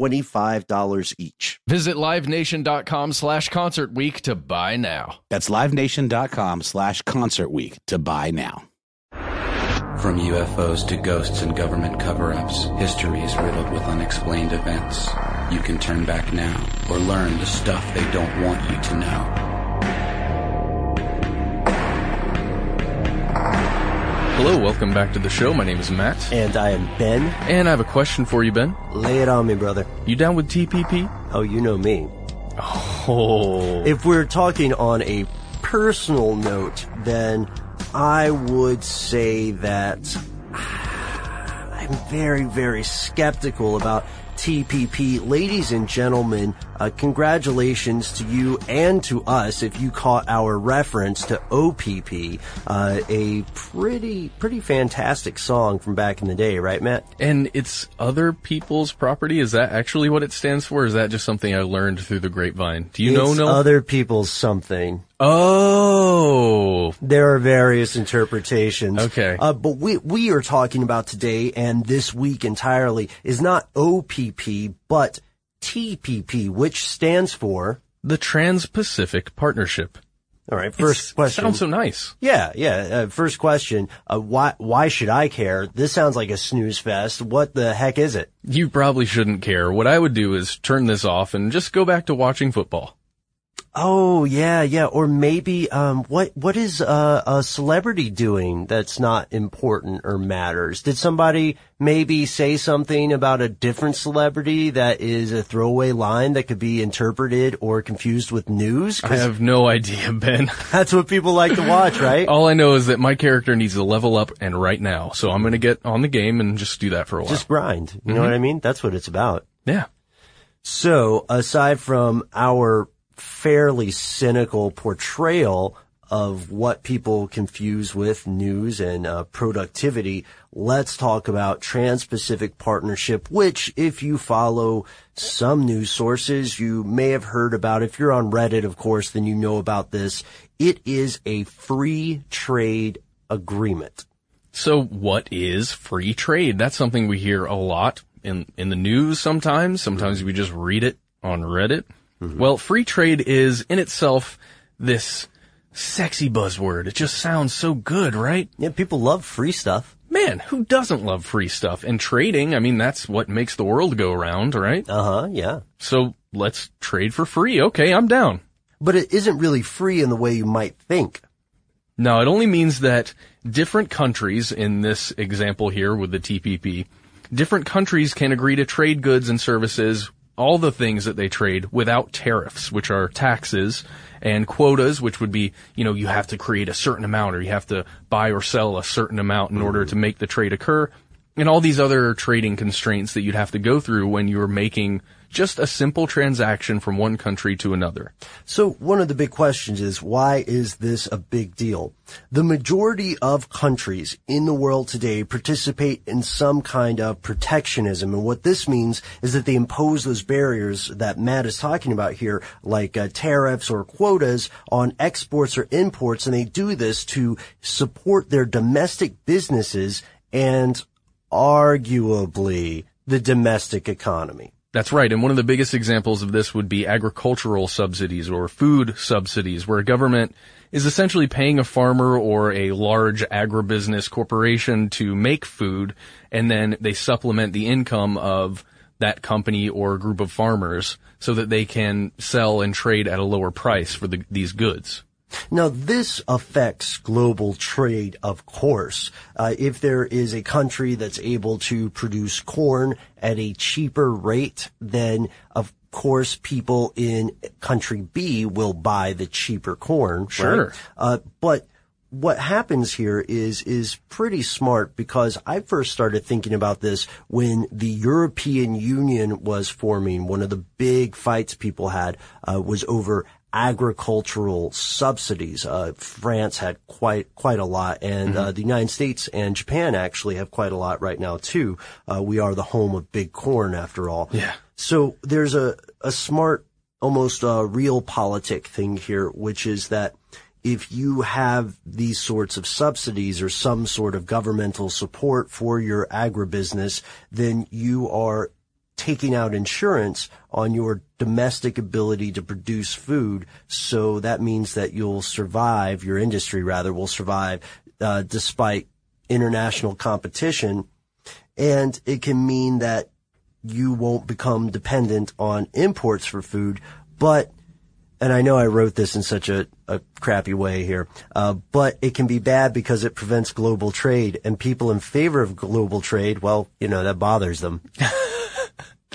$25 each. Visit livenation.com slash concert week to buy now. That's livenation.com slash concert week to buy now. From UFOs to ghosts and government cover ups, history is riddled with unexplained events. You can turn back now or learn the stuff they don't want you to know. Hello, welcome back to the show. My name is Matt. And I am Ben. And I have a question for you, Ben. Lay it on me, brother. You down with TPP? Oh, you know me. Oh. If we're talking on a personal note, then I would say that I'm very, very skeptical about TPP. Ladies and gentlemen, uh, congratulations to you and to us if you caught our reference to OPP, uh, a pretty, pretty fantastic song from back in the day, right, Matt? And it's other people's property? Is that actually what it stands for? Or is that just something I learned through the grapevine? Do you know, It's no? other people's something. oh. There are various interpretations. Okay. Uh, but we, we are talking about today and this week entirely is not OPP, but TPP, which stands for, The Trans-Pacific Partnership. all right, first It's- question. Sounds so nice. yeah, yeah. Uh, first question. Uh, why, why should I care? This sounds like a snooze fest. What the heck is it? You probably shouldn't care. What I would do is turn this off and just go back to watching football. Oh, yeah, yeah. Or maybe, um, what, what is, uh, a celebrity doing that's not important or matters? Did somebody maybe say something about a different celebrity that is a throwaway line that could be interpreted or confused with news? I have no idea, Ben. that's what people like to watch, right? All I know is that my character needs to level up and right now. So I'm going to get on the game and just do that for a while. Just grind. You know what I mean? That's what it's about. yeah. So, aside from our fairly cynical portrayal of what people confuse with news and uh, productivity, let's talk about Trans-Pacific Partnership, which if you follow some news sources, you may have heard about. If you're on Reddit, of course, then you know about this. It is a free trade agreement. So what is free trade? That's something we hear a lot in, in the news sometimes. Sometimes we just read it on Reddit. Well, free trade is in itself this sexy buzzword. It just sounds so good, right? Yeah, people love free stuff. Man, who doesn't love free stuff? And trading, I mean, that's what makes the world go round, right? Uh huh, yeah. So let's trade for free. Okay, I'm down. But it isn't really free in the way you might think. No, it only means that different countries, in this example here with the TPP, different countries can agree to trade goods and services, all the things that they trade without tariffs, which are taxes, and quotas, which would be, you know, you have to create a certain amount or you have to buy or sell a certain amount in order to make the trade occur, and all these other trading constraints that you'd have to go through when you're making just a simple transaction from one country to another. So one of the big questions is why is this a big deal? The majority of countries in the world today participate in some kind of protectionism. And what this means is that they impose those barriers that Matt is talking about here, like uh, tariffs or quotas on exports or imports. And they do this to support their domestic businesses and arguably the domestic economy. That's right. And one of the biggest examples of this would be agricultural subsidies or food subsidies, where a government is essentially paying a farmer or a large agribusiness corporation to make food, and then they supplement the income of that company or group of farmers so that they can sell and trade at a lower price for the, these goods. Now, this affects global trade, of course. Uh, if there is a country that's able to produce corn at a cheaper rate, then of course people in country B will buy the cheaper corn. Sure. Right? Uh, but what happens here is is pretty smart because I first started thinking about this when the European Union was forming. One of the big fights people had uh, was over agricultural subsidies. Uh, France had quite quite a lot, and uh, the United States and Japan actually have quite a lot right now too. Uh, we are the home of big corn, after all. Yeah. So there's a a smart, almost uh, realpolitik thing here, which is that if you have these sorts of subsidies or some sort of governmental support for your agribusiness, then you are taking out insurance on your domestic ability to produce food. So that means that you'll survive, your industry rather will survive, uh, despite international competition. And it can mean that you won't become dependent on imports for food, but and I know I wrote this in such a, a crappy way here, uh, but it can be bad because it prevents global trade, and people in favor of global trade, well, you know, that bothers them.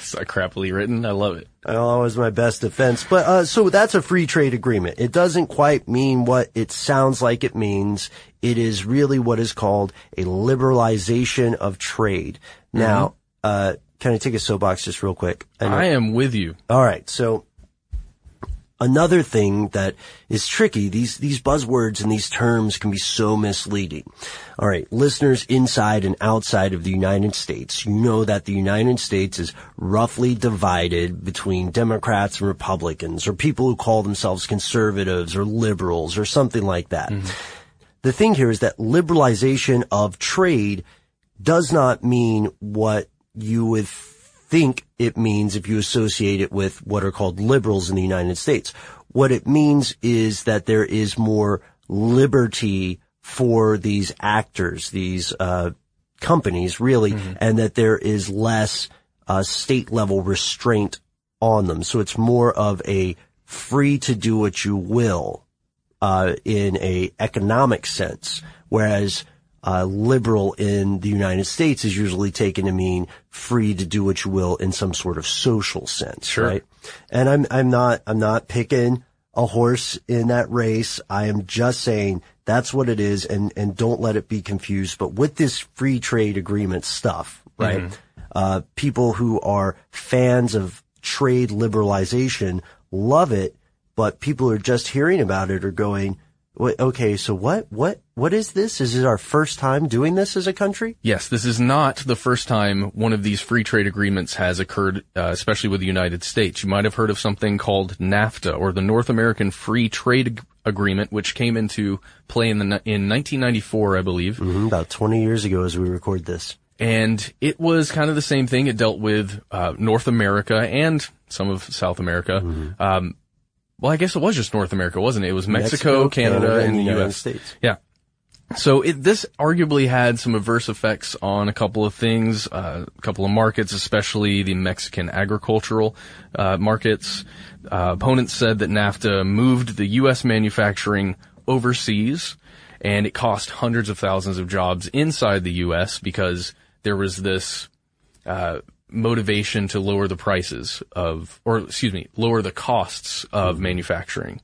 So crappily written. I love it. Was my best defense. But uh, so that's a free trade agreement. It doesn't quite mean what it sounds like it means. It is really what is called a liberalization of trade. Now, uh, can I take a soapbox just real quick? I I am with you. all right. So another thing that is tricky, these, these buzzwords and these terms can be so misleading. All right. Listeners inside and outside of the United States, you know that the United States is roughly divided between Democrats and Republicans or people who call themselves conservatives or liberals or something like that. Mm-hmm. The thing here is that liberalization of trade does not mean what you would think it means if you associate it with what are called liberals in the United States. What it means is that there is more liberty for these actors, these uh, companies, really, and that there is less uh, state level restraint on them. So it's more of a free to do what you will uh, in a economic sense, whereas uh, liberal in the United States is usually taken to mean free to do what you will in some sort of social sense, Sure. right? And I'm I'm not I'm not picking a horse in that race. I am just saying that's what it is, and and don't let it be confused. But with this free trade agreement stuff, right? Uh, people who are fans of trade liberalization love it, but people who are just hearing about it are going, okay, so what, what, what is this? Is it our first time doing this as a country? Yes, this is not the first time one of these free trade agreements has occurred, uh, especially with the United States. You might have heard of something called NAFTA or the North American Free Trade Ag- Agreement, which came into play in the in 1994, I believe. Mhm, About 20 years ago as we record this. and it was kind of the same thing. It dealt with uh, North America and some of South America. Um, well, I guess it was just North America, wasn't it? It was Mexico, Mexico, Canada, Canada, and the United U.S. States. Yeah. So it, this arguably had some adverse effects on a couple of things, uh, a couple of markets, especially the Mexican agricultural uh, markets. Uh, opponents said that NAFTA moved the U.S. manufacturing overseas, and it cost hundreds of thousands of jobs inside the U.S. because there was this uh, motivation to lower the prices of, or excuse me, lower the costs of manufacturing.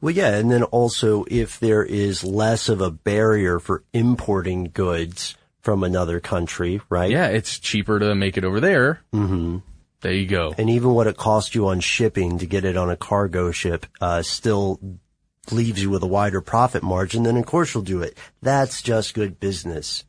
Well, yeah, and then also if there is less of a barrier for importing goods from another country, right? Yeah, it's cheaper to make it over there. Mm-hmm. There you go. And even what it costs you on shipping to get it on a cargo ship, uh, still leaves you with a wider profit margin, then of course you'll do it. That's just good business.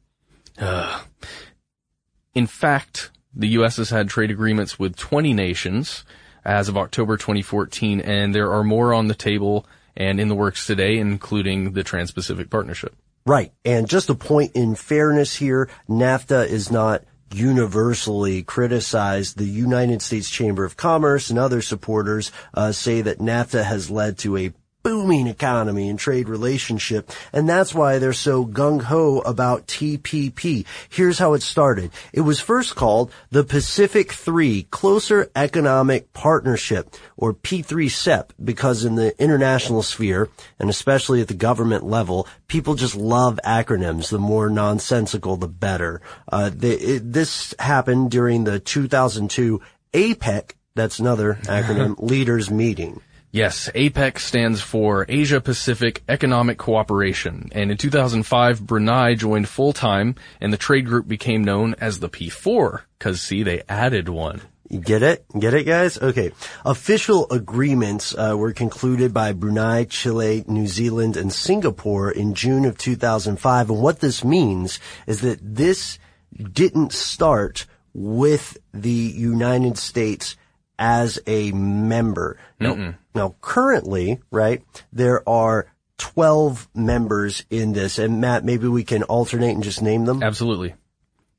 In fact, the U.S. has had trade agreements with 20 nations as of October 2014, and there are more on the table and in the works today, including the Trans-Pacific Partnership. Right. And just a point in fairness here, NAFTA is not universally criticized. The United States Chamber of Commerce and other supporters uh, say that NAFTA has led to a booming economy and trade relationship. And that's why they're so gung-ho about TPP. Here's how it started. It was first called the Pacific Three Closer Economic Partnership, or P3CEP, because in the international sphere, and especially at the government level, people just love acronyms. The more nonsensical, the better. Uh, they, it, this happened during the 2002 APEC, that's another acronym, leaders meeting. Yes, APEC stands for Asia Pacific Economic Cooperation, and in 2005, Brunei joined full time, and the trade group became known as the P4, cause see, they added one. Get it? Get it, guys? Okay. Official agreements uh, were concluded by Brunei, Chile, New Zealand, and Singapore in June of 2005. And what this means is that this didn't start with the United States as a member. Now, now currently, right, there are 12 members in this. And Matt, maybe we can alternate and just name them. Absolutely.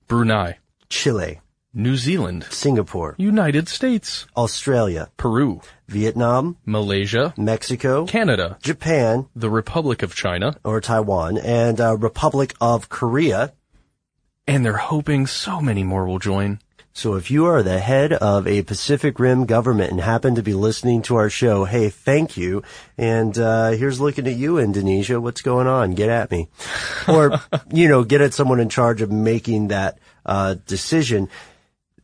Brunei, Chile, New Zealand, Singapore, United States, Australia, Peru, Vietnam, Malaysia, Mexico, Canada, Japan, the Republic of China, or Taiwan, and uh, Republic of Korea. and they're hoping so many more will join. So if you are the head of a Pacific Rim government and happen to be listening to our show, hey, thank you. And uh, here's looking at you, Indonesia. What's going on? Get at me. Or, you know, get at someone in charge of making that uh, decision.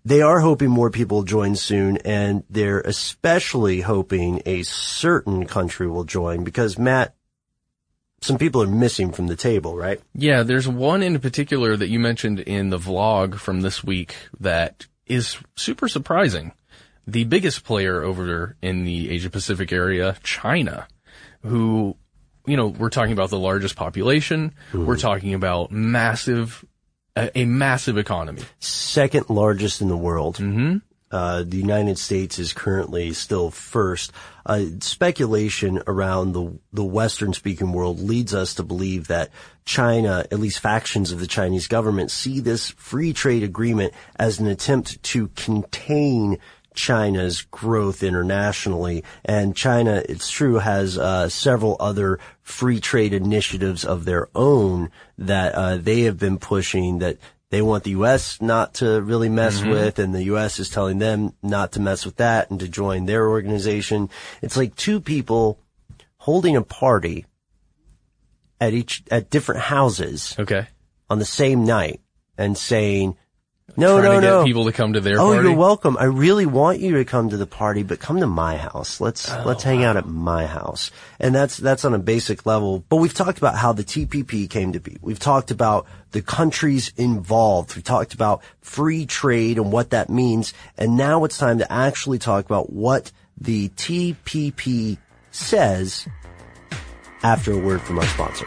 They are hoping more people join soon, and they're especially hoping a certain country will join because, Matt, some people are missing from the table, right? Yeah, there's one in particular that you mentioned in the vlog from this week that is super surprising. The biggest player over in the Asia Pacific area, China, who, you know, we're talking about the largest population. We're talking about massive, a, a massive economy. second largest in the world. Mm-hmm. Uh, the United States is currently still first. Uh, speculation around the the Western speaking world leads us to believe that China, at least factions of the Chinese government, see this free trade agreement as an attempt to contain China's growth internationally. And China, it's true, has uh, several other free trade initiatives of their own that uh, they have been pushing that they want the U.S. not to really mess mm-hmm. with, and the U.S. is telling them not to mess with that and to join their organization. It's like two people holding a party at each at different houses Okay. on the same night and saying, "No, no, no, people to come to their oh, party. you're welcome. I really want you to come to the party, but come to my house. Let's Oh, let's hang out at my house. And that's that's on a basic level. But we've talked about how the TPP came to be. We've talked about the countries involved. We've talked about free trade and what that means. And now it's time to actually talk about what the TPP says after a word from our sponsor.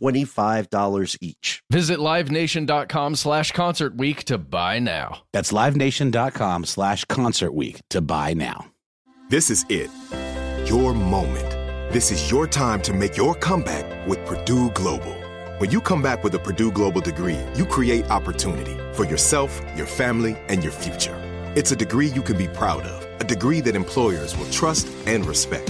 $25 each. Visit livenation.com slash concert week to buy now. That's livenation.com slash concert week to buy now. This is it. Your moment. This is your time to make your comeback with Purdue Global. When you come back with a Purdue Global degree, you create opportunity for yourself, your family, and your future. It's a degree you can be proud of, a degree that employers will trust and respect.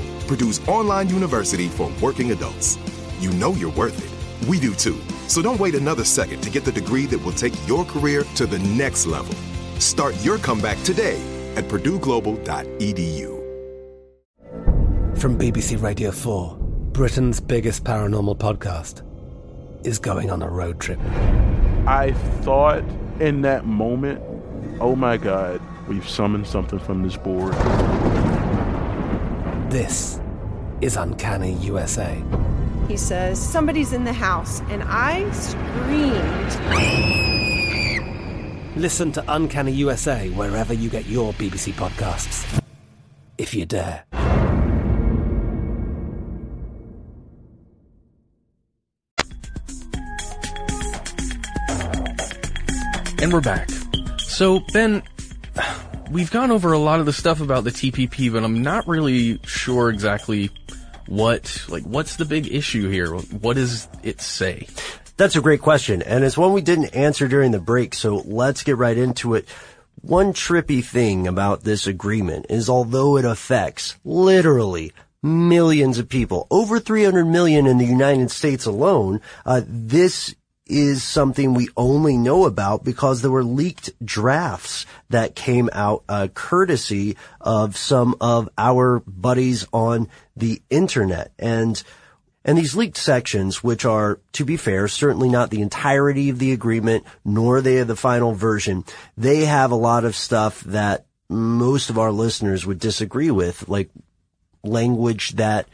Purdue's online university for working adults. You know you're worth it. We do too. So don't wait another second to get the degree that will take your career to the next level. Start your comeback today at purdueglobal.edu. From BBC Radio 4, Britain's biggest paranormal podcast is going on a road trip. I thought in that moment, oh my God, we've summoned something from this board. This is Uncanny USA. He says, Somebody's in the house, and I screamed. Listen to Uncanny USA wherever you get your BBC podcasts, if you dare. And we're back. So, Ben, we've gone over a lot of the stuff about the TPP, but I'm not really sure exactly what, like, what's the big issue here? What does it say? That's a great question, and it's one we didn't answer during the break, so let's get right into it. One trippy thing about this agreement is although it affects literally millions of people, over 300 million in the United States alone, uh, this is something we only know about because there were leaked drafts that came out uh, courtesy of some of our buddies on the internet. And and these leaked sections, which are, to be fair, certainly not the entirety of the agreement, nor are they the final version, they have a lot of stuff that most of our listeners would disagree with, like language that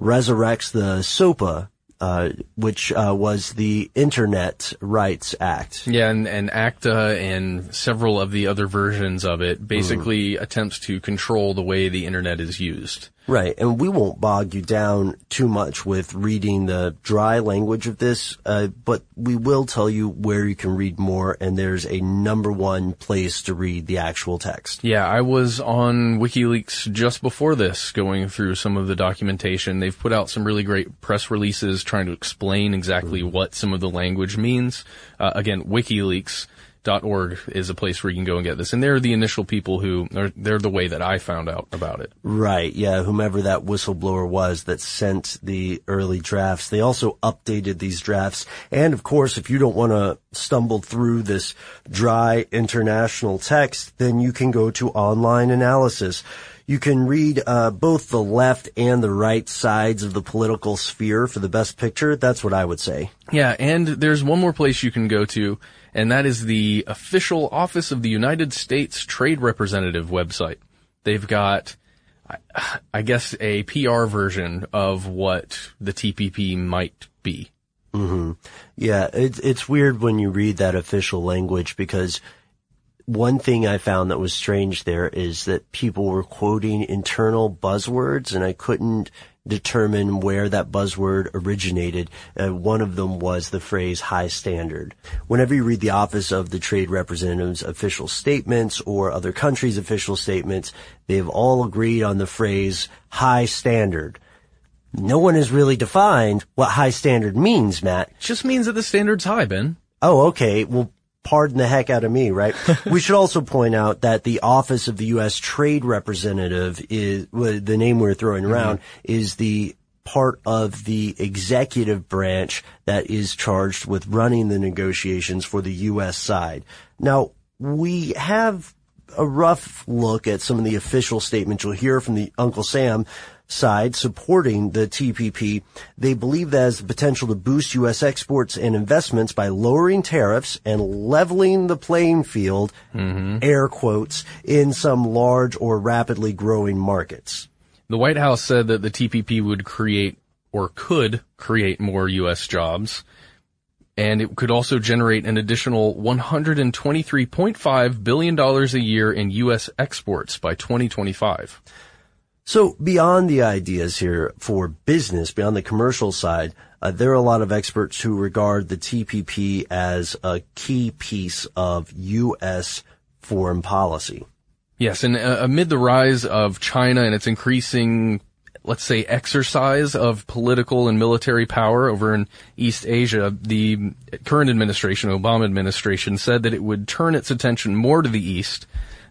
resurrects the SOPA, uh, which uh, was the Internet Rights Act. Yeah, and, and ACTA and several of the other versions of it basically attempts to control the way the internet is used. Right, and we won't bog you down too much with reading the dry language of this, uh, but we will tell you where you can read more, and there's a number one place to read the actual text. Yeah, I was on WikiLeaks just before this, going through some of the documentation. They've put out some really great press releases trying to explain exactly what some of the language means. Uh, again, WikiLeaks. Org is a place where you can go and get this, and they're the initial people who are they're the way that I found out about it. Right, yeah, whomever that whistleblower was that sent the early drafts. They also updated these drafts. And of course, if you don't want to stumble through this dry international text, then you can go to online analysis. You can read uh, both the left and the right sides of the political sphere for the best picture. That's what I would say. Yeah, and there's one more place you can go to, and that is the official Office of the United States Trade Representative website. They've got, I, I guess, a PR version of what the TPP might be. hmm Yeah, it's it's weird when you read that official language because one thing I found that was strange there is that people were quoting internal buzzwords and I couldn't determine where that buzzword originated. Uh, one of them was the phrase high standard. Whenever you read the Office of the Trade Representative's official statements or other countries' official statements, they've all agreed on the phrase high standard. No one has really defined what high standard means, Matt. Just means that the standard's high, Ben. Oh, okay. Well, pardon the heck out of me, right? we should also point out that the office of the U.S. Trade Representative is, well, the name we're throwing mm-hmm. around is the part of the executive branch that is charged with running the negotiations for the U.S. side. Now, we have a rough look at some of the official statements you'll hear from the Uncle Sam side supporting the TPP. They believe that has the potential to boost U.S. exports and investments by lowering tariffs and leveling the playing field, mm-hmm. air quotes, in some large or rapidly growing markets. The White House said that the TPP would create or could create more U.S. jobs. And it could also generate an additional $123.5 billion a year in U.S. exports by 2025. So beyond the ideas here for business, beyond the commercial side, uh, there are a lot of experts who regard the TPP as a key piece of U.S. foreign policy. Yes, and uh, amid the rise of China and its increasing, let's say, exercise of political and military power over in East Asia, the current administration, Obama administration, said that it would turn its attention more to the East.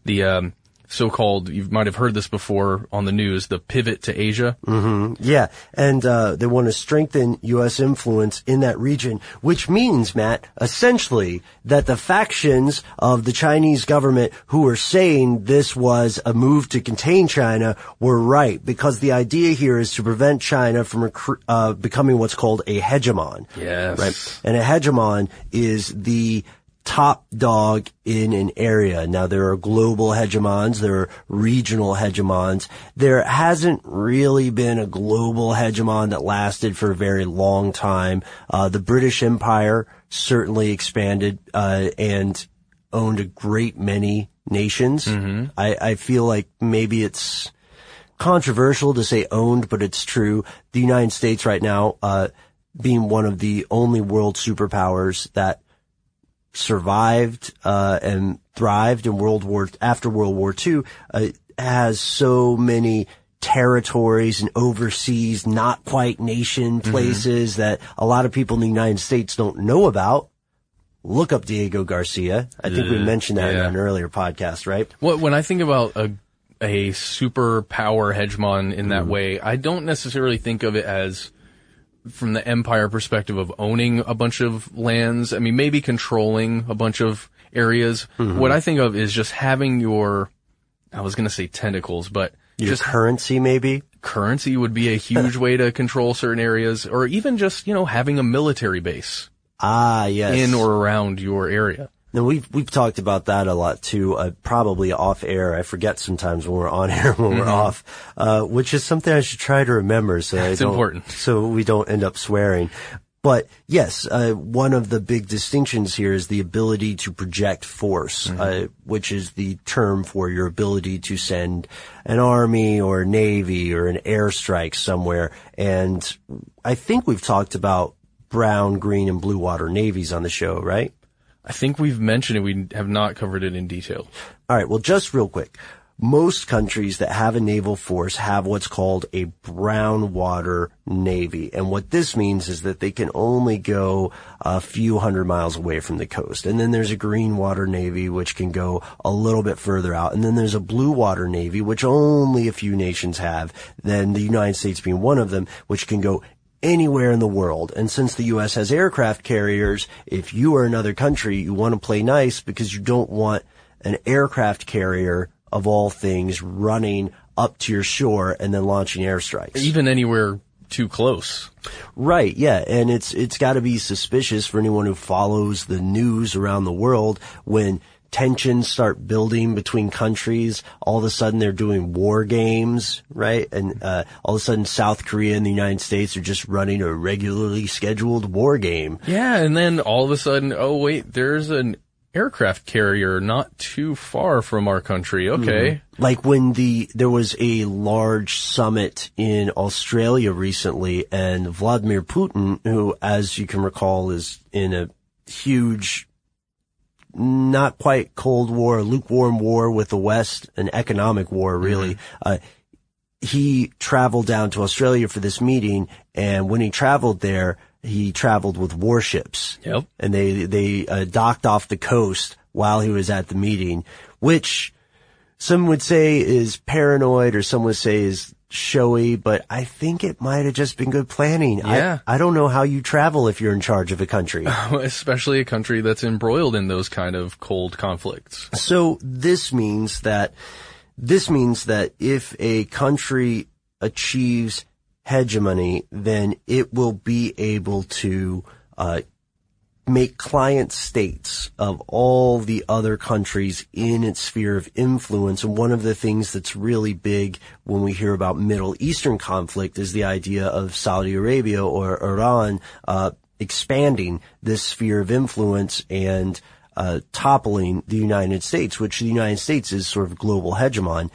The um, so-called, you might have heard this before on the news, the pivot to Asia. hmm Yeah, and uh, they want to strengthen U.S. influence in that region, which means, Matt, essentially that the factions of the Chinese government who were saying this was a move to contain China were right, because the idea here is to prevent China from recru- uh, becoming what's called a hegemon. Yes. Right, and a hegemon is the top dog in an area. Now there are global hegemons, there are regional hegemons. There hasn't really been a global hegemon that lasted for a very long time. Uh, the British Empire certainly expanded, uh, and owned a great many nations. I, I feel like maybe it's controversial to say owned, but it's true. The United States right now, uh, being one of the only world superpowers that survived uh, and thrived in World War after World War II uh, has so many territories and overseas not quite nation places that a lot of people in the United States don't know about. Look up Diego Garcia. I think we mentioned that Yeah. in an earlier podcast, right? What when I think about a a superpower hegemon in that way, I don't necessarily think of it as from the empire perspective of owning a bunch of lands. I mean, maybe controlling a bunch of areas. What I think of is just having your, I was going to say tentacles, but Your just currency, maybe. currency would be a huge way to control certain areas, or even just you know having a military base Ah, yes. in or around your area. Now we've we've talked about that a lot too. Uh, probably off air. I forget sometimes when we're on air when we're off, uh, which is something I should try to remember. So It's important. So we don't end up swearing. But yes, uh, one of the big distinctions here is the ability to project force, uh, which is the term for your ability to send an army or a navy or an airstrike somewhere. And I think we've talked about brown, green, and blue water navies on the show, right? I think we've mentioned it. We have not covered it in detail. All right. Well, just real quick. Most countries that have a naval force have what's called a brown water navy. And what this means is that they can only go a few hundred miles away from the coast. And then there's a green water navy, which can go a little bit further out. And then there's a blue water navy, which only a few nations have. Then the United States being one of them, which can go anywhere in the world. And since the U.S. has aircraft carriers, if you are another country, you want to play nice because you don't want an aircraft carrier of all things running up to your shore and then launching airstrikes. Even anywhere too close. Right, yeah, and it's it's got to be suspicious for anyone who follows the news around the world when tensions start building between countries. All of a sudden, they're doing war games, right? And uh, all of a sudden, South Korea and the United States are just running a regularly scheduled war game. Yeah, and then all of a sudden, oh wait, there's an aircraft carrier not too far from our country. Okay. Like when the, there was a large summit in Australia recently and Vladimir Putin, who, as you can recall, is in a huge, not quite Cold War, lukewarm war with the West, an economic war really, uh, he traveled down to Australia for this meeting, and when he traveled there, he traveled with warships. Yep. And they they uh, docked off the coast while he was at the meeting, which some would say is paranoid, or some would say is showy, but I think it might have just been good planning. Yeah. I, I don't know how you travel if you're in charge of a country. Especially a country that's embroiled in those kind of cold conflicts. So this means that this means that if a country achieves hegemony, then it will be able to uh, make client states of all the other countries in its sphere of influence. And one of the things that's really big when we hear about Middle Eastern conflict is the idea of Saudi Arabia or Iran uh, expanding this sphere of influence and uh, toppling the United States, which the United States is sort of global hegemon.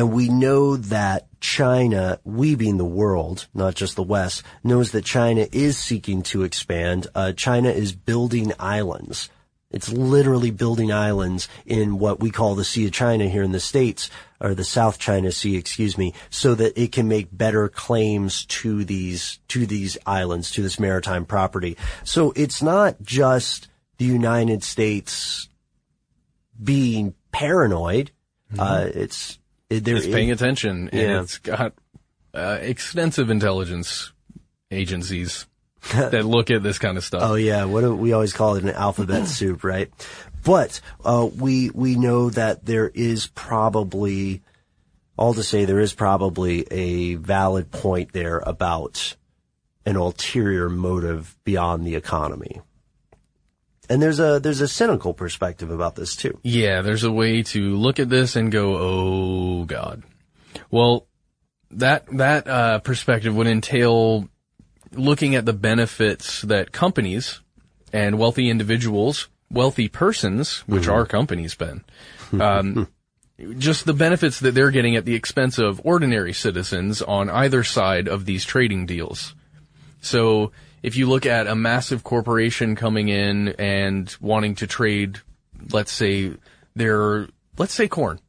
And we know that China, we being the world, not just the West, knows that China is seeking to expand. Uh, China is building islands. It's literally building islands in what we call the Sea of China here in the States, or the South China Sea, excuse me, so that it can make better claims to these, to these islands, to this maritime property. So it's not just the United States being paranoid. Uh, it's, it- there It's is- paying attention and it's got uh, extensive intelligence agencies that look at this kind of stuff. Oh yeah, what do, we always call it an alphabet soup, right? But uh, we we know that there is probably, all to say, there is probably a valid point there about an ulterior motive beyond the economy. And there's a there's a cynical perspective about this too. Yeah, there's a way to look at this and go, "Oh God." Well, that that uh, perspective would entail looking at the benefits that companies and wealthy individuals, wealthy persons, which Mm-hmm. our company's been, um, just the benefits that they're getting at the expense of ordinary citizens on either side of these trading deals. So if you look at a massive corporation coming in and wanting to trade, let's say their, let's say corn.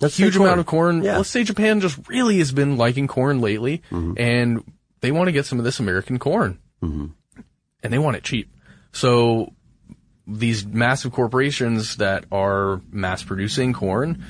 Let's a huge amount of corn. Yeah. Let's say Japan just really has been liking corn lately mm-hmm. and they want to get some of this American corn mm-hmm. and they want it cheap. So these massive corporations that are mass producing corn,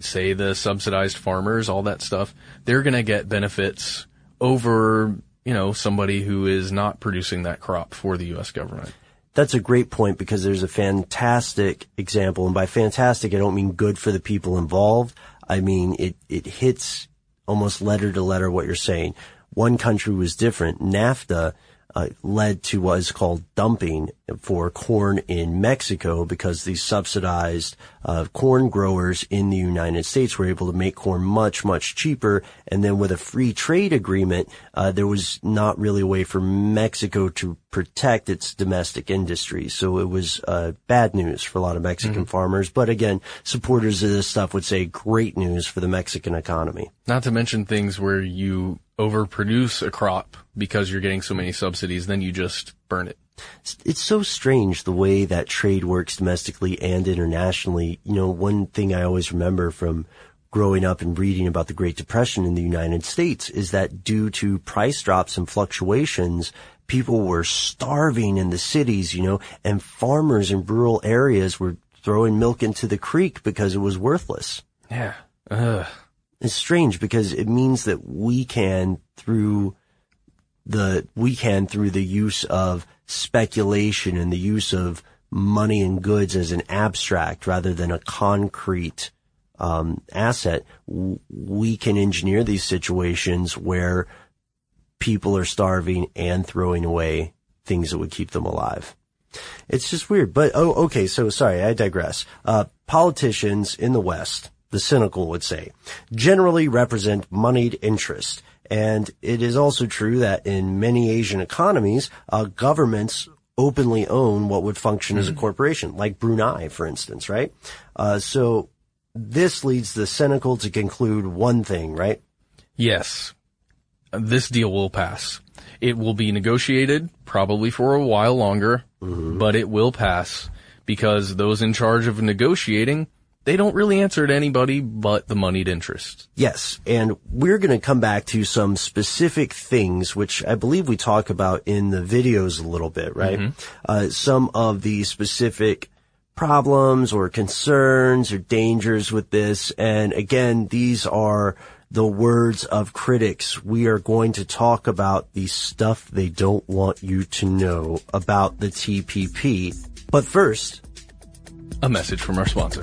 say the subsidized farmers, all that stuff, they're going to get benefits over, you know, somebody who is not producing that crop for the U.S. government. That's a great point because there's a fantastic example, and by fantastic, I don't mean good for the people involved. I mean it it hits almost letter to letter what you're saying. One country was different. NAFTA uh, led to what is called dumping for corn in Mexico because these subsidized uh, corn growers in the United States were able to make corn much, much cheaper. And then with a free trade agreement, uh, there was not really a way for Mexico to protect its domestic industry. So it was uh, bad news for a lot of Mexican farmers. But again, supporters of this stuff would say great news for the Mexican economy. Not to mention things where you overproduce a crop because you're getting so many subsidies, then you just burn it. it's so strange the way that trade works domestically and internationally. You know, one thing I always remember from growing up and reading about the Great Depression in the United States is that due to price drops and fluctuations, people were starving in the cities, you know, and farmers in rural areas were throwing milk into the creek because it was worthless. Yeah. Ugh. It's strange because it means that we can through the we can through the use of speculation and the use of money and goods as an abstract rather than a concrete um, asset, we can engineer these situations where people are starving and throwing away things that would keep them alive. It's just weird. But, oh, okay. So sorry, I digress. Uh, politicians in the West, the cynical would say, generally represent moneyed interest. And it is also true that in many Asian economies, uh, governments openly own what would function as a corporation, like Brunei, for instance, right? Uh, so this leads the cynical to conclude one thing, right? Yes. This deal will pass. It will be negotiated probably for a while longer, but it will pass because those in charge of negotiating, they don't really answer to anybody but the moneyed interest. Yes, and we're going to come back to some specific things, which I believe we talk about in the videos a little bit, right? Uh, some of the specific problems or concerns or dangers with this. And again, these are the words of critics. We are going to talk about the stuff they don't want you to know about the TPP. But first, A message from our sponsor.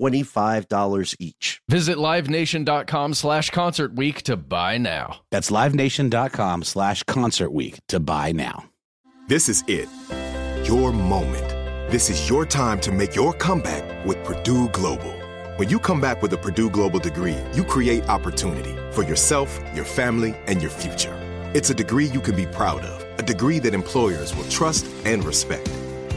$25 each. Visit livenation.com slash concert week to buy now. That's livenation.com slash concert week to buy now. This is it. Your moment. This is your time to make your comeback with Purdue Global. When you come back with a Purdue Global degree, you create opportunity for yourself, your family, and your future. It's a degree you can be proud of, a degree that employers will trust and respect.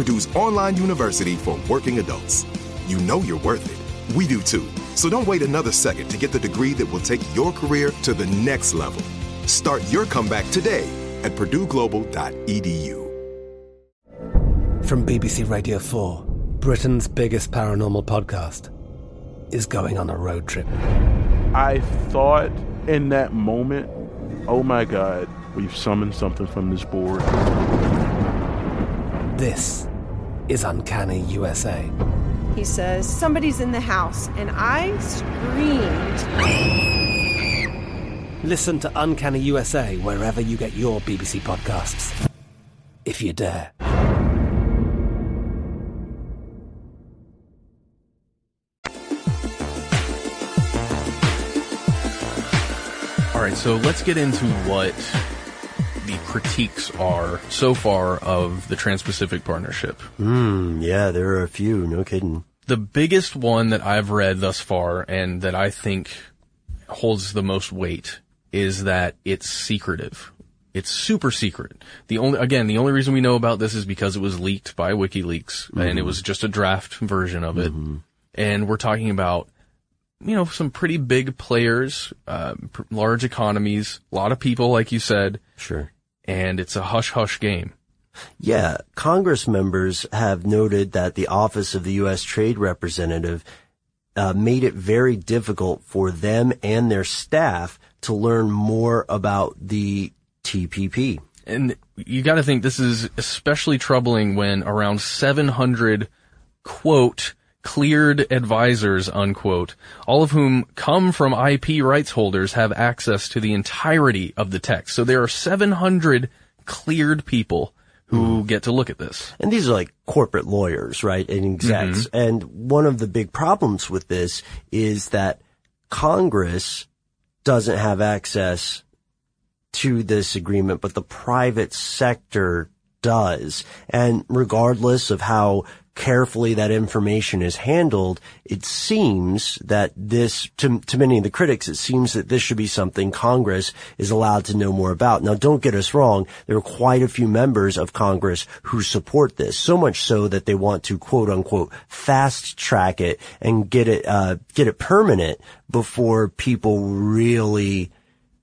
Purdue's online university for working adults. You know you're worth it. We do too. So don't wait another second to get the degree that will take your career to the next level. Start your comeback today at purdueglobal.edu. From BBC Radio 4, Britain's biggest paranormal podcast is going on a road trip. I thought in that moment, oh my God, we've summoned something from this board. This is Uncanny USA. He says, Somebody's in the house, and I screamed. Listen to Uncanny USA wherever you get your BBC podcasts, if you dare. All right, so let's get into what the critiques are so far of the Trans-Pacific Partnership. Hmm, yeah, there are a few, no kidding. The biggest one that I've read thus far and that I think holds the most weight is that it's secretive. It's super secret. The only, again, the only reason we know about this is because it was leaked by WikiLeaks and it was just a draft version of it. And we're talking about, you know, some pretty big players, uh, pr- large economies, a lot of people, like you said, Sure. And it's a hush hush game. Yeah, Congress members have noted that the Office of the U.S. Trade Representative uh, made it very difficult for them and their staff to learn more about the TPP. And you got to think this is especially troubling when around 700 quote cleared advisors unquote, all of whom come from IP rights holders have access to the entirety of the text. So there are 700 cleared people who hmm. get to look at this. And these are like corporate lawyers, right? And execs. Mm-hmm. And one of the big problems with this is that Congress doesn't have access to this agreement, but the private sector does. And regardless of how carefully that information is handled, it seems that this, to, to many of the critics, it seems that this should be something Congress is allowed to know more about. Now, don't get us wrong. There are quite a few members of Congress who support this, so much so that they want to quote unquote fast track it and get it, uh, get it permanent before people really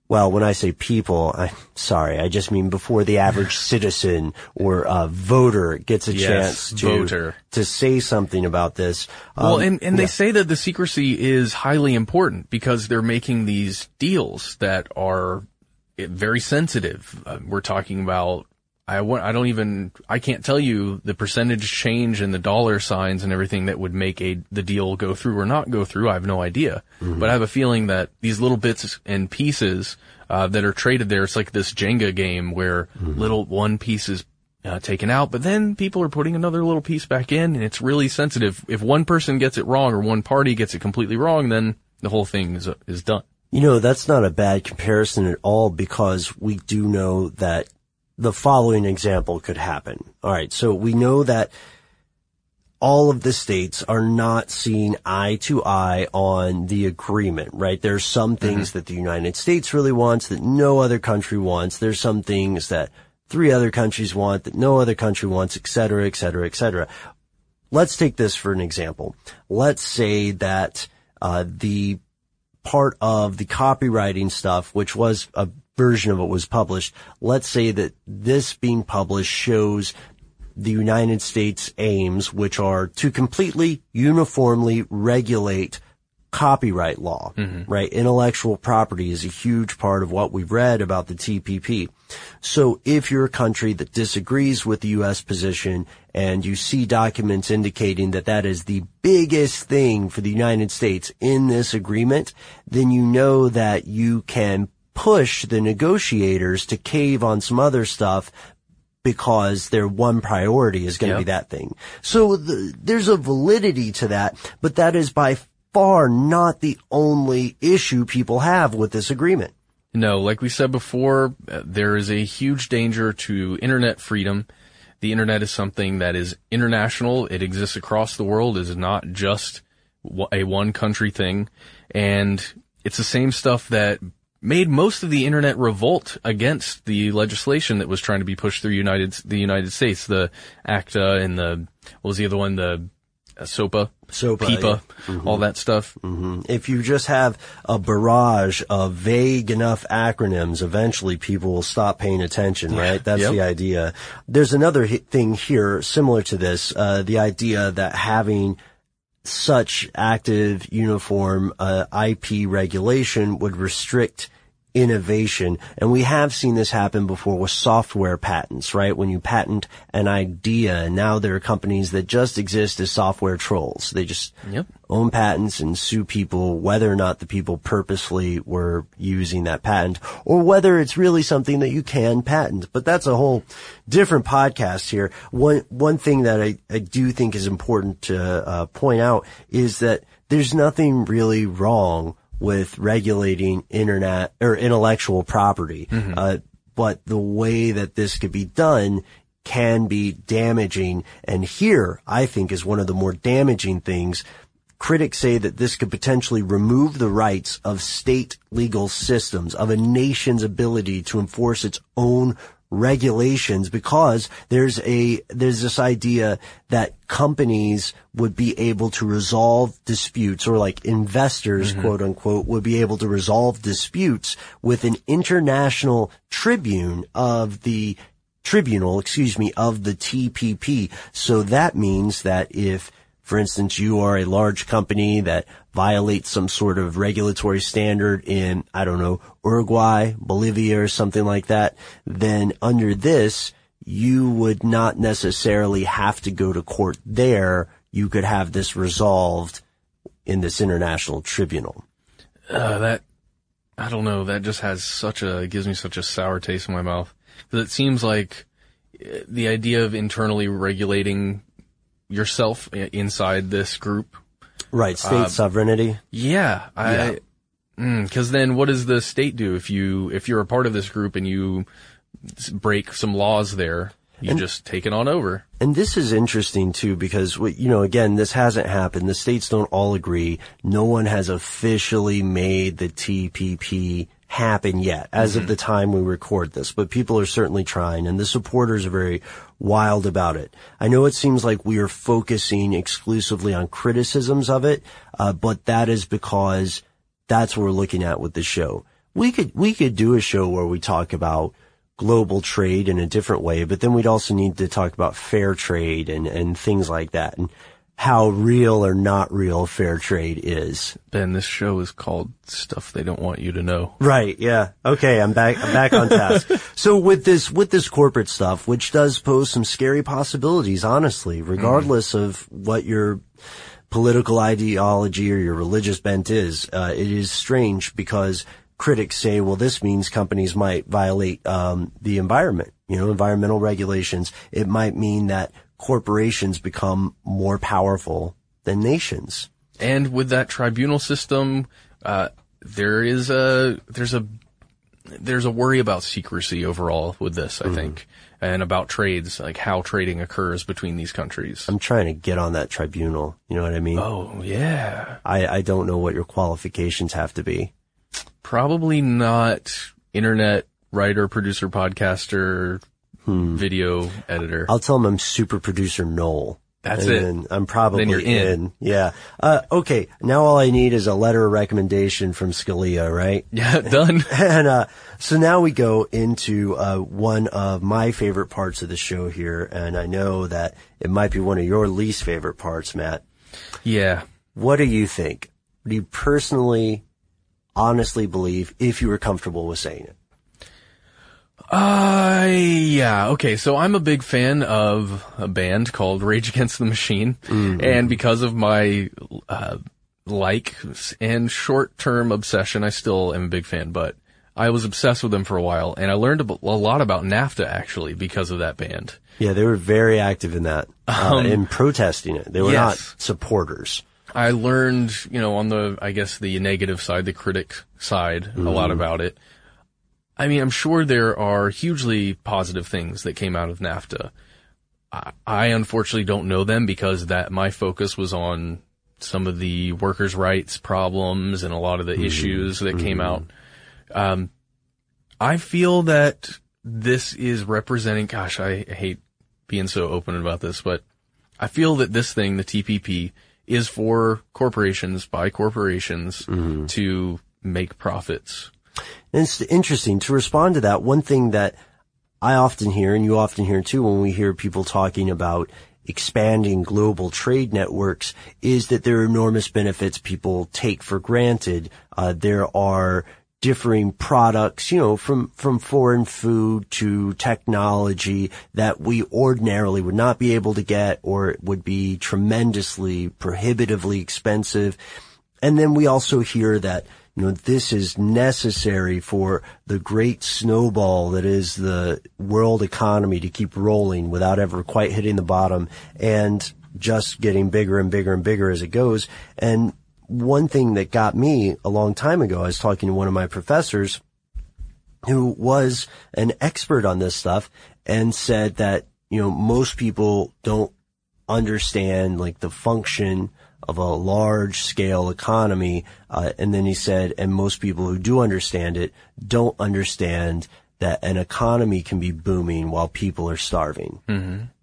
well, when I say people, I'm sorry, I just mean before the average citizen or uh, voter gets a Yes, chance to voter. to say something about this. Well, Um, and, and they say that the secrecy is highly important because they're making these deals that are very sensitive. Uh, we're talking about, I want, I don't even, I can't tell you the percentage change in the dollar signs and everything that would make a, the deal go through or not go through. I have no idea. But I have a feeling that these little bits and pieces, uh, that are traded there, it's like this Jenga game where little one piece is uh, taken out, but then people are putting another little piece back in, and it's really sensitive. If one person gets it wrong or one party gets it completely wrong, then the whole thing is is done. You know, that's not a bad comparison at all because we do know that the following example could happen. All right. So we know that all of the states are not seeing eye to eye on the agreement, right? There's some things that the United States really wants that no other country wants. There's some things that three other countries want that no other country wants, et cetera, et cetera, et cetera. Let's take this for an example. Let's say that, uh, the part of the copywriting stuff, which was a version of it was published. Let's say that this being published shows the United States aims, which are to completely uniformly regulate copyright law, mm-hmm. right? Intellectual property is a huge part of what we've read about the TPP. So if you're a country that disagrees with the U.S. position and you see documents indicating that that is the biggest thing for the United States in this agreement, then you know that you can push the negotiators to cave on some other stuff because their one priority is going to Yep. be that thing. So the, there's a validity to that, but that is by far not the only issue people have with this agreement. No, like we said before, uh, there is a huge danger to internet freedom. The internet is something that is international. It exists across the world. It is not just a one country thing. And it's the same stuff that made most of the internet revolt against the legislation that was trying to be pushed through United, the United States, the ACTA and the, what was the other one? The uh, SOPA, SOPA, PIPA, yeah. all that stuff. If you just have a barrage of vague enough acronyms, eventually people will stop paying attention, right? That's Yep. the idea. There's another hi- thing here similar to this, uh, the idea that having such active uniform uh, IP regulation would restrict innovation. And we have seen this happen before with software patents, right? When you patent an idea, and now there are companies that just exist as software trolls. They just Yep. own patents and sue people whether or not the people purposefully were using that patent or whether it's really something that you can patent. But that's a whole different podcast here. One, one thing that I, I do think is important to uh, point out is that there's nothing really wrong with regulating internet or intellectual property. Uh, but the way that this could be done can be damaging. And here, I think, is one of the more damaging things. Critics say that this could potentially remove the rights of state legal systems, of a nation's ability to enforce its own regulations because there's a, there's this idea that companies would be able to resolve disputes or like investors, mm-hmm. quote unquote, would be able to resolve disputes with an international tribune of the tribunal, excuse me, of the TPP. So that means that if For instance, you are a large company that violates some sort of regulatory standard in, I don't know, Uruguay, Bolivia, or something like that. Then under this, you would not necessarily have to go to court there. You could have this resolved in this international tribunal. Uh, that, I don't know, that just has such a, gives me such a sour taste in my mouth. Cause it seems like uh, the idea of internally regulating yourself inside this group. Right, state Uh, sovereignty. Yeah, I, because then what does the state do if you, if you're a part of this group and you break some laws there, you just take it on over. And this is interesting too because, you know, again, this hasn't happened. The states don't all agree. No one has officially made the TPP happen yet as of the time we record this, but people are certainly trying and the supporters are very wild about it. I know it seems like we are focusing exclusively on criticisms of it, uh, but that is because that's what we're looking at with the show. We could, we could do a show where we talk about global trade in a different way, but then we'd also need to talk about fair trade and, and things like that and how real or not real fair trade is. Ben, this show is called Stuff They Don't Want You to Know. Right. Yeah. Okay. I'm back. I'm back on task. so with this, with this corporate stuff, which does pose some scary possibilities, honestly, regardless of what your political ideology or your religious bent is, uh, it is strange because critics say, well, this means companies might violate, um, the environment, you know, environmental regulations. It might mean that corporations become more powerful than nations. And with that tribunal system, uh, there is a, there's a, there's a worry about secrecy overall with this, I think, and about trades, like how trading occurs between these countries. I'm trying to get on that tribunal. You know what I mean? Oh, yeah. I, I don't know what your qualifications have to be. Probably not internet writer, producer, podcaster, video editor. I'll tell them I'm super producer Noel. That's and it. then I'm probably you're in. Yeah. Uh, okay. Now all I need is a letter of recommendation from Scalia, right? Yeah, done. and uh, so now we go into uh, one of my favorite parts of the show here, and I know that it might be one of your least favorite parts, Matt. Yeah. What do you think? Do you personally, honestly believe, if you were comfortable with saying it? Uh, yeah. Okay. So I'm a big fan of a band called Rage Against the Machine. And because of my, uh, like and short-term obsession, I still am a big fan, but I was obsessed with them for a while and I learned a, lot about NAFTA actually because of that band. Yeah, they were very active in that, uh, Um, in protesting it. They were not supporters. I learned, you know, on the, I guess the negative side, the critic side, a lot about it. I mean, I'm sure there are hugely positive things that came out of NAFTA. I, I unfortunately don't know them because that my focus was on some of the workers' rights problems and a lot of the mm-hmm. issues that came mm-hmm. out. Um, I feel that this is representing, gosh, I hate being so open about this, but I feel that this thing, the TPP, is for corporations by corporations mm-hmm. to make profits. And it's interesting to respond to that. One thing that I often hear, and you often hear too, when we hear people talking about expanding global trade networks, is that there are enormous benefits people take for granted. Uh, there are differing products, you know, from, from foreign food to technology that we ordinarily would not be able to get or it would be tremendously prohibitively expensive. And then we also hear that, you know, this is necessary for the great snowball that is the world economy to keep rolling without ever quite hitting the bottom and just getting bigger and bigger and bigger as it goes. And one thing that got me a long time ago, I was talking to one of my professors who was an expert on this stuff and said that, you know, most people don't understand like the function of a large scale economy. Uh, and then he said, and most people who do understand it don't understand that an economy can be booming while people are starving.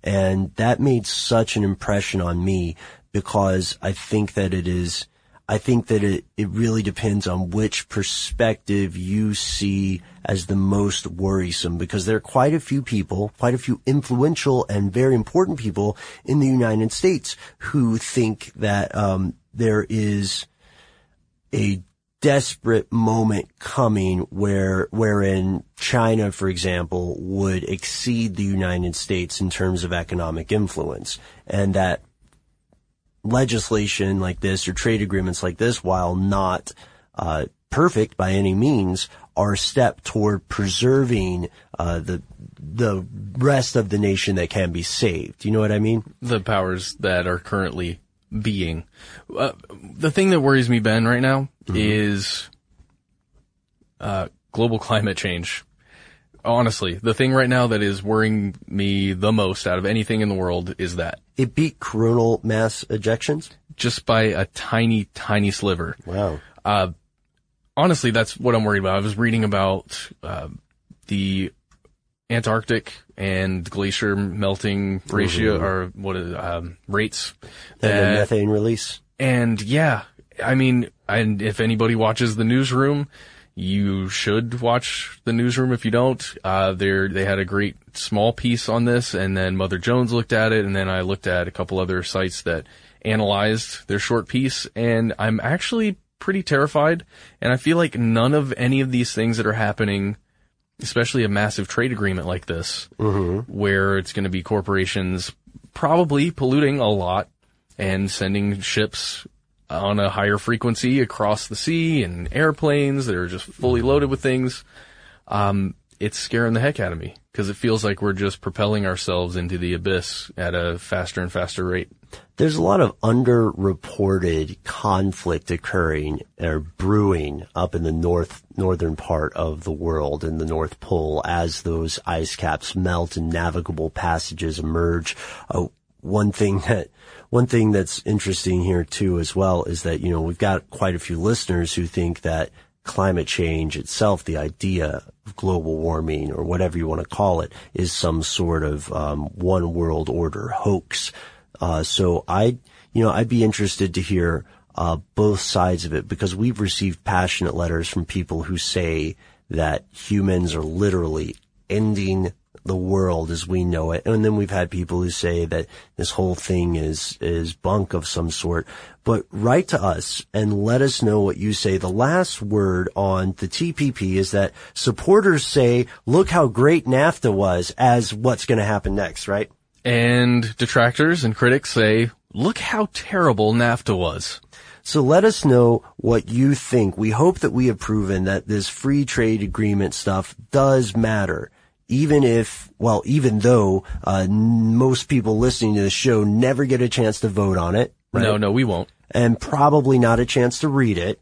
And that made such an impression on me because I think that it is, I think that it, it really depends on which perspective you see as the most worrisome because there are quite a few people, quite a few influential and very important people in the United States who think that um, there is a desperate moment coming where, wherein China, for example, would exceed the United States in terms of economic influence and that legislation like this or trade agreements like this, while not, uh, perfect by any means, are a step toward preserving, uh, the, the rest of the nation that can be saved. You know what I mean? The powers that are currently being. Uh, the thing that worries me, Ben, right now mm-hmm. is uh, global climate change. Honestly, the thing right now that is worrying me the most out of anything in the world is that. It beat coronal mass ejections? Just by a tiny, tiny sliver. Wow. Uh, honestly, that's what I'm worried about. I was reading about, uh, the Antarctic and glacier melting ratio mm-hmm. or what is, um, rates. And the methane release. And yeah, I mean, and if anybody watches the newsroom, you should watch the newsroom if you don't. Uh, they they had a great small piece on this and then Mother Jones looked at it and then I looked at a couple other sites that analyzed their short piece and I'm actually pretty terrified and I feel like none of any of these things that are happening especially a massive trade agreement like this, mm-hmm. where it's going to be corporations probably polluting a lot and sending ships on a higher frequency across the sea and airplanes that are just fully mm-hmm. loaded with things. Um, it's scaring the heck out of me because it feels like we're just propelling ourselves into the abyss at a faster and faster rate. There's a lot of underreported conflict occurring or brewing up in the north northern part of the world in the North Pole as those ice caps melt and navigable passages emerge. Uh, one thing that one thing that's interesting here too as well is that you know we've got quite a few listeners who think that climate change itself, the idea of global warming or whatever you want to call it, is some sort of um, one world order hoax. Uh, so I, you know, I'd be interested to hear uh, both sides of it because we've received passionate letters from people who say that humans are literally ending the world as we know it. And then we've had people who say that this whole thing is, is bunk of some sort. But write to us and let us know what you say. The last word on the TPP is that supporters say, look how great NAFTA was as what's going to happen next, right? And detractors and critics say, look how terrible NAFTA was. So let us know what you think. We hope that we have proven that this free trade agreement stuff does matter even if, well, even though uh, most people listening to the show never get a chance to vote on it. Right? No, no, we won't. And probably not a chance to read it.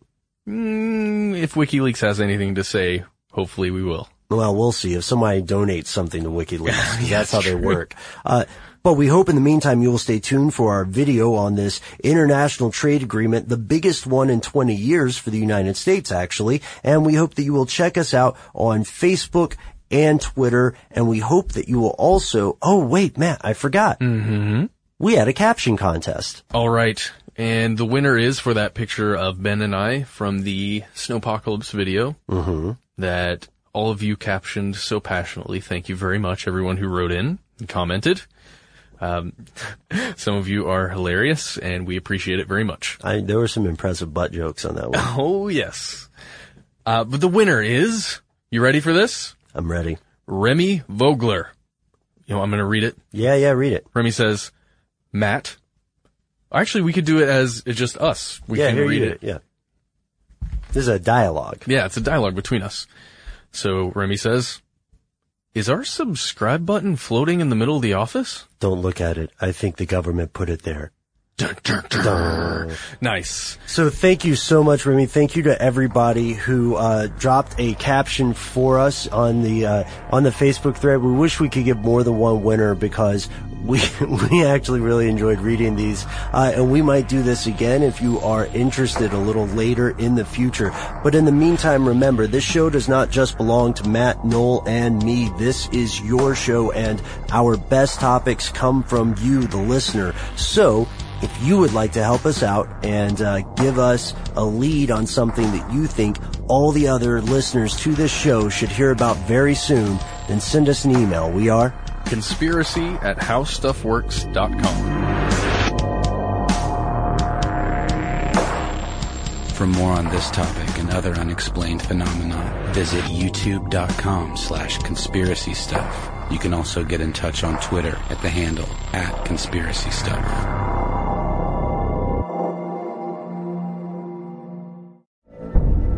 Mm, if WikiLeaks has anything to say, hopefully we will. Well, we'll see. If somebody donates something to WikiLeaks, yeah, that's how they work. Uh, but we hope in the meantime you will stay tuned for our video on this international trade agreement, the biggest one in 20 years for the United States, actually. And we hope that you will check us out on Facebook and Twitter. And we hope that you will also, oh wait, Matt, I forgot. Mm-hmm. We had a caption contest. All right. And the winner is for that picture of Ben and I from the Snowpocalypse video mm-hmm. that all of you captioned so passionately. Thank you very much, everyone who wrote in and commented. Um, some of you are hilarious, and we appreciate it very much. I, there were some impressive butt jokes on that one. Oh yes. Uh, but the winner is. You ready for this? I'm ready. Remy Vogler. You know, I'm going to read it. Yeah, yeah, read it. Remy says, Matt. Actually, we could do it as just us. We yeah, can read it. it. Yeah. This is a dialogue. Yeah, it's a dialogue between us. So Remy says, is our subscribe button floating in the middle of the office? Don't look at it. I think the government put it there. Dun, dun, dun. Nice. So thank you so much, Remy. Thank you to everybody who uh, dropped a caption for us on the uh, on the Facebook thread. We wish we could give more than one winner because we we actually really enjoyed reading these, uh, and we might do this again if you are interested a little later in the future. But in the meantime, remember this show does not just belong to Matt, Noel, and me. This is your show, and our best topics come from you, the listener. So If you would like to help us out and uh, give us a lead on something that you think all the other listeners to this show should hear about very soon, then send us an email. We are conspiracy at howstuffworks.com. For more on this topic and other unexplained phenomena, visit youtube.com slash conspiracy stuff. You can also get in touch on Twitter at the handle at conspiracy stuff.